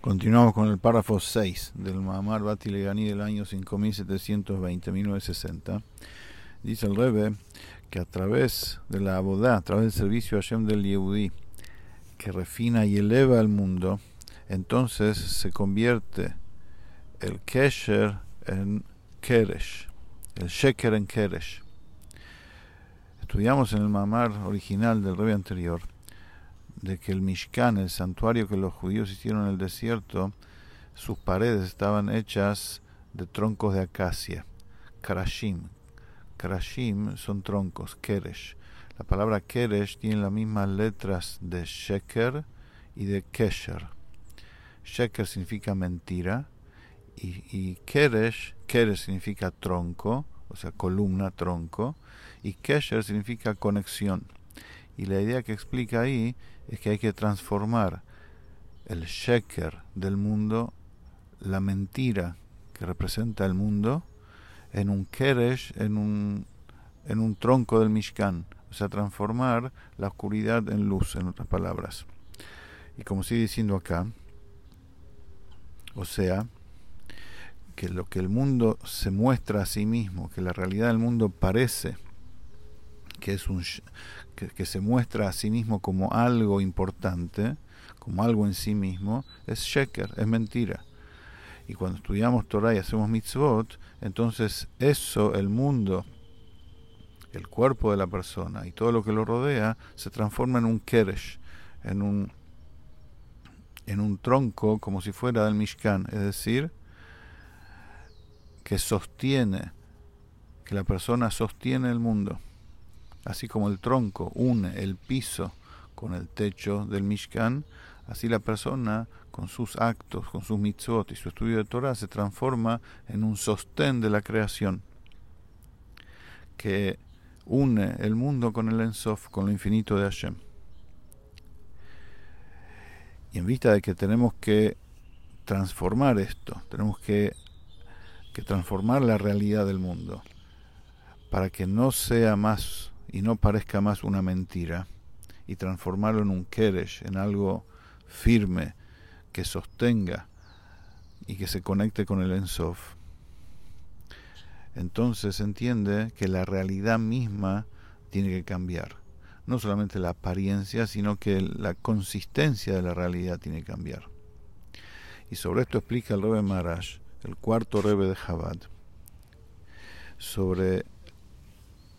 Continuamos con el párrafo 6 del Mahamar Bati Legani del año 5720, 1960. Dice el Rebe que a través de la abodá, a través del servicio a Hashem del Yehudi, que refina y eleva el mundo, entonces se convierte el Kesher en Keresh, el Sheker en Keresh. Estudiamos en el Mamar original del Rebe anterior de que el Mishkan, el santuario que los judíos hicieron en el desierto, sus paredes estaban hechas de troncos de acacia, karashim. Karashim son troncos, keresh. La palabra keresh tiene las mismas letras de sheker y de kesher. Sheker significa mentira y, y keresh, keresh significa tronco, o sea, columna, tronco, y kesher significa conexión. Y la idea que explica ahí es que hay que transformar el sheker del mundo, la mentira que representa el mundo, en un keresh, en un, en un tronco del Mishkan. O sea, transformar la oscuridad en luz, en otras palabras. Y como sigue diciendo acá, o sea, que lo que el mundo se muestra a sí mismo, que la realidad del mundo parece que es un que, se muestra a sí mismo como algo importante, como algo en sí mismo, es sheker, es mentira. Y cuando estudiamos Torah y hacemos mitzvot, entonces eso, el mundo, el cuerpo de la persona y todo lo que lo rodea, se transforma en un keresh, en un, en un tronco como si fuera del Mishkan, es decir, que sostiene, que la persona sostiene el mundo así como el tronco une el piso con el techo del Mishkan, así la persona con sus actos, con sus mitzvot y su estudio de Torah se transforma en un sostén de la creación que une el mundo con el Ensof, con lo infinito de Hashem. Y en vista de que tenemos que transformar esto, tenemos que, que transformar la realidad del mundo para que no sea más y no parezca más una mentira, y transformarlo en un keresh, en algo firme, que sostenga y que se conecte con el Ensof, entonces se entiende que la realidad misma tiene que cambiar. No solamente la apariencia, sino que la consistencia de la realidad tiene que cambiar. Y sobre esto explica el Rebe Marash, el cuarto Rebe de Chabad, sobre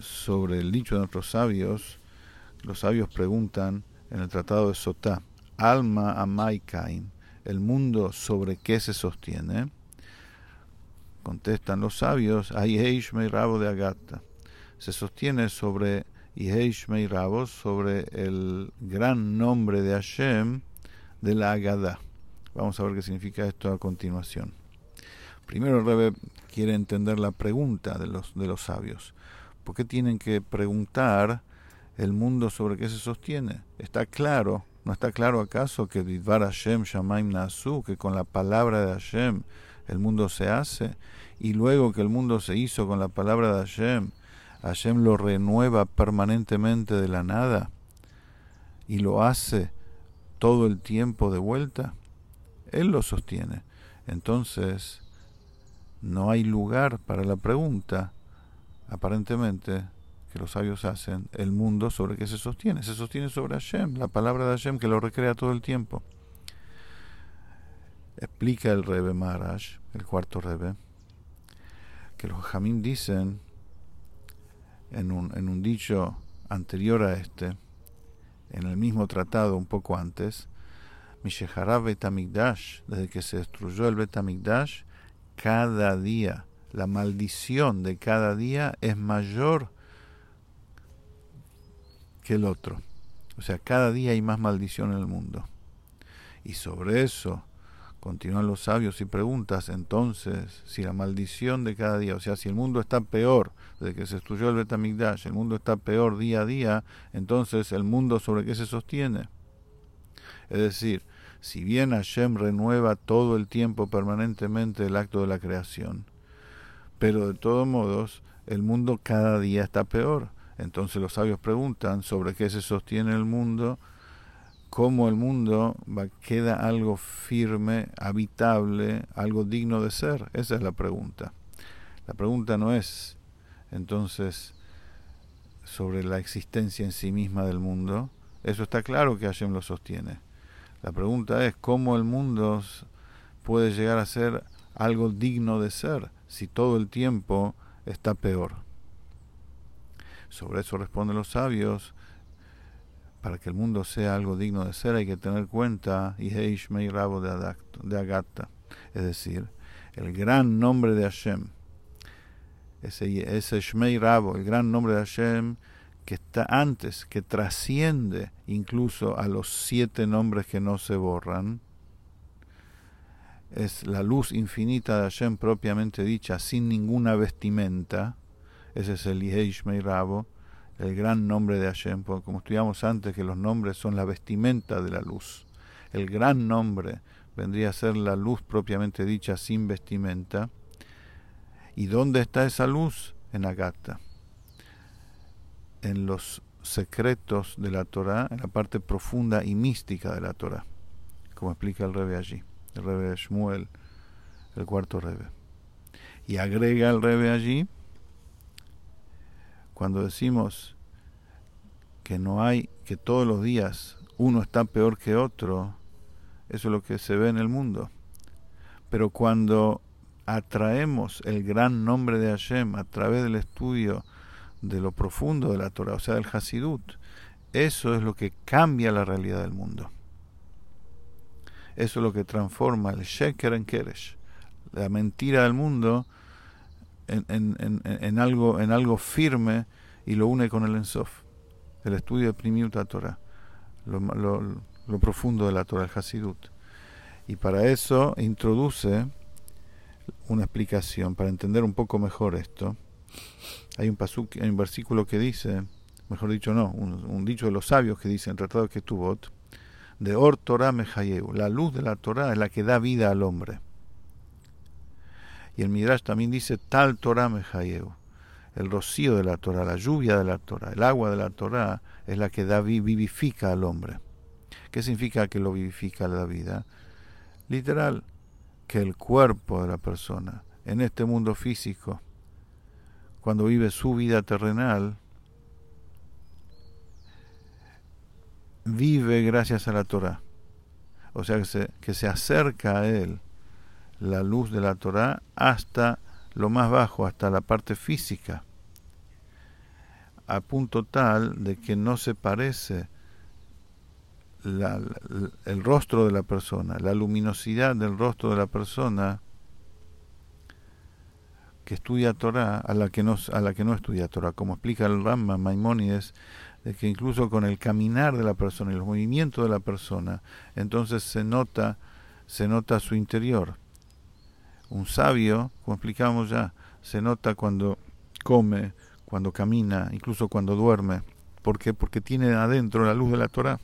sobre el dicho de nuestros sabios, los sabios preguntan en el tratado de Sotá, Alma Amaikain, el mundo sobre qué se sostiene. Contestan los sabios, Ayeish Rabo de Agata. Se sostiene sobre Rabo, sobre el gran nombre de Hashem de la Agada. Vamos a ver qué significa esto a continuación. Primero el quiere entender la pregunta de los, de los sabios. ¿Por qué tienen que preguntar el mundo sobre qué se sostiene? Está claro, ¿no está claro acaso que Vidvar Hashem Shamaim Nasu, que con la palabra de Hashem el mundo se hace? Y luego que el mundo se hizo con la palabra de Hashem, Hashem lo renueva permanentemente de la nada y lo hace todo el tiempo de vuelta. Él lo sostiene. Entonces, no hay lugar para la pregunta aparentemente, que los sabios hacen, el mundo sobre qué se sostiene. Se sostiene sobre Hashem, la palabra de Hashem que lo recrea todo el tiempo. Explica el Rebe Maharaj, el cuarto Rebe, que los Jamín dicen en un, en un dicho anterior a este, en el mismo tratado un poco antes, Misheharab Betamigdash, desde que se destruyó el Betamigdash, cada día la maldición de cada día es mayor que el otro. O sea, cada día hay más maldición en el mundo. Y sobre eso continúan los sabios y preguntas entonces si la maldición de cada día, o sea, si el mundo está peor desde que se destruyó el Betamigdash, el mundo está peor día a día, entonces el mundo sobre qué se sostiene. Es decir, si bien Hashem renueva todo el tiempo permanentemente el acto de la creación, pero de todos modos el mundo cada día está peor. Entonces los sabios preguntan sobre qué se sostiene el mundo cómo el mundo va, queda algo firme, habitable, algo digno de ser. Esa es la pregunta. La pregunta no es entonces sobre la existencia en sí misma del mundo. Eso está claro que Hashem lo sostiene. La pregunta es cómo el mundo puede llegar a ser algo digno de ser si todo el tiempo está peor. Sobre eso responden los sabios para que el mundo sea algo digno de ser hay que tener cuenta y Rabo de Agata, es decir, el gran nombre de Hashem, ese, ese Shmei Rabo, el gran nombre de Hashem que está antes, que trasciende incluso a los siete nombres que no se borran, es la luz infinita de Hashem propiamente dicha, sin ninguna vestimenta, ese es el Yehei Rabo, el gran nombre de Hashem, porque como estudiamos antes que los nombres son la vestimenta de la luz. El gran nombre vendría a ser la luz propiamente dicha sin vestimenta. ¿Y dónde está esa luz? En Agata. En los secretos de la Torah, en la parte profunda y mística de la Torah, como explica el Rebe allí, el Rebe Shmuel, el cuarto Rebe. Y agrega el Rebe allí cuando decimos que no hay, que todos los días uno está peor que otro, eso es lo que se ve en el mundo. Pero cuando atraemos el gran nombre de Hashem a través del estudio de lo profundo de la Torah, o sea, del Hasidut, eso es lo que cambia la realidad del mundo. Eso es lo que transforma el Sheker en Keresh, la mentira del mundo, en, algo, en algo firme y lo une con el Ensof, el estudio de Primiuta Torah, lo, lo, profundo de la Torah, el Hasidut. Y para eso introduce una explicación, para entender un poco mejor esto. Hay un, pasuk, hay un versículo que dice, mejor dicho no, un, dicho de los sabios que dice en Tratado de Ketubot, de Or Torah Mejayeu, la luz de la Torah es la que da vida al hombre. Y el Midrash también dice tal Torah Mejayeu. El rocío de la Torah, la lluvia de la Torah, el agua de la Torah es la que da, vivifica al hombre. ¿Qué significa que lo vivifica la vida? Literal, que el cuerpo de la persona en este mundo físico, cuando vive su vida terrenal, vive gracias a la Torah. O sea que se, que se acerca a él la luz de la Torah hasta lo más bajo, hasta la parte física, a punto tal de que no se parece el rostro de la persona, la luminosidad del rostro de la persona que estudia Torah a la que no, a la que no estudia Torah, como explica el Rama Maimónides, de que incluso con el caminar de la persona y los movimientos de la persona, entonces se nota, se nota su interior un sabio, como explicamos ya, se nota cuando come, cuando camina, incluso cuando duerme. ¿Por qué? Porque tiene adentro la luz de la Torah.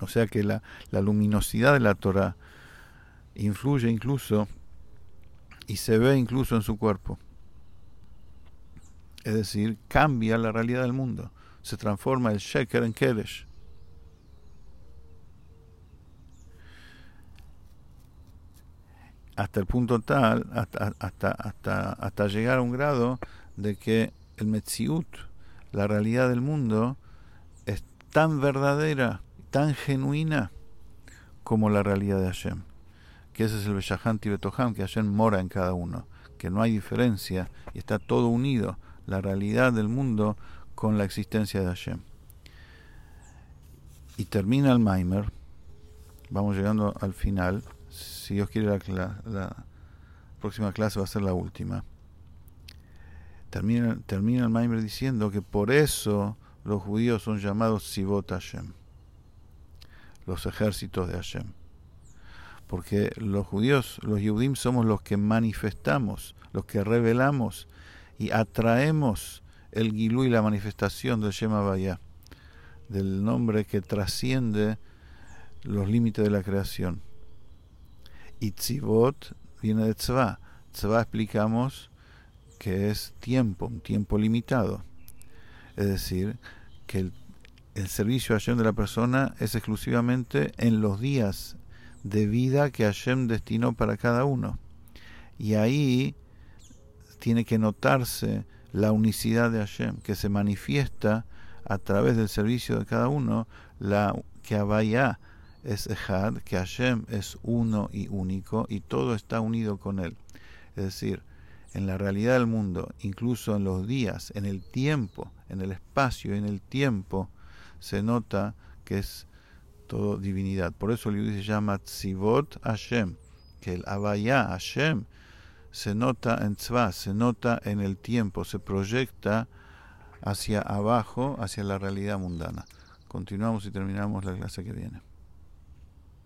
O sea que la, la luminosidad de la Torah influye incluso y se ve incluso en su cuerpo. Es decir, cambia la realidad del mundo. Se transforma el Sheker en Kedesh. hasta el punto tal, hasta, hasta, hasta, hasta llegar a un grado de que el Metziut, la realidad del mundo, es tan verdadera, tan genuina como la realidad de Hashem. Que ese es el Beshahanti Betoham, que Hashem mora en cada uno, que no hay diferencia y está todo unido, la realidad del mundo con la existencia de Hashem. Y termina el Maimer, vamos llegando al final si Dios quiere, la, próxima clase va a ser la última. Termina, termina el Maimer diciendo que por eso los judíos son llamados Sibot Hashem, los ejércitos de Hashem. Porque los judíos, los Yehudim, somos los que manifestamos, los que revelamos y atraemos el Gilú y la manifestación del Shema Vaya, del nombre que trasciende los límites de la creación. Y tzivot viene de tzva. Tzva explicamos que es tiempo, un tiempo limitado. Es decir, que el servicio a Hashem de la persona es exclusivamente en los días de vida que Hashem destinó para cada uno. Y ahí tiene que notarse la unicidad de Hashem, que se manifiesta a través del servicio de cada uno, la que Abaya es Ejad, que Hashem es uno y único, y todo está unido con él. Es decir, en la realidad del mundo, incluso en los días, en el tiempo, en el espacio, en el tiempo, se nota que es divinidad. Por eso el judío se llama Tzivot Hashem, que el Abaya Hashem se nota en Tzva, se nota en el tiempo, se proyecta hacia abajo, hacia la realidad mundana. Continuamos y terminamos la clase que viene.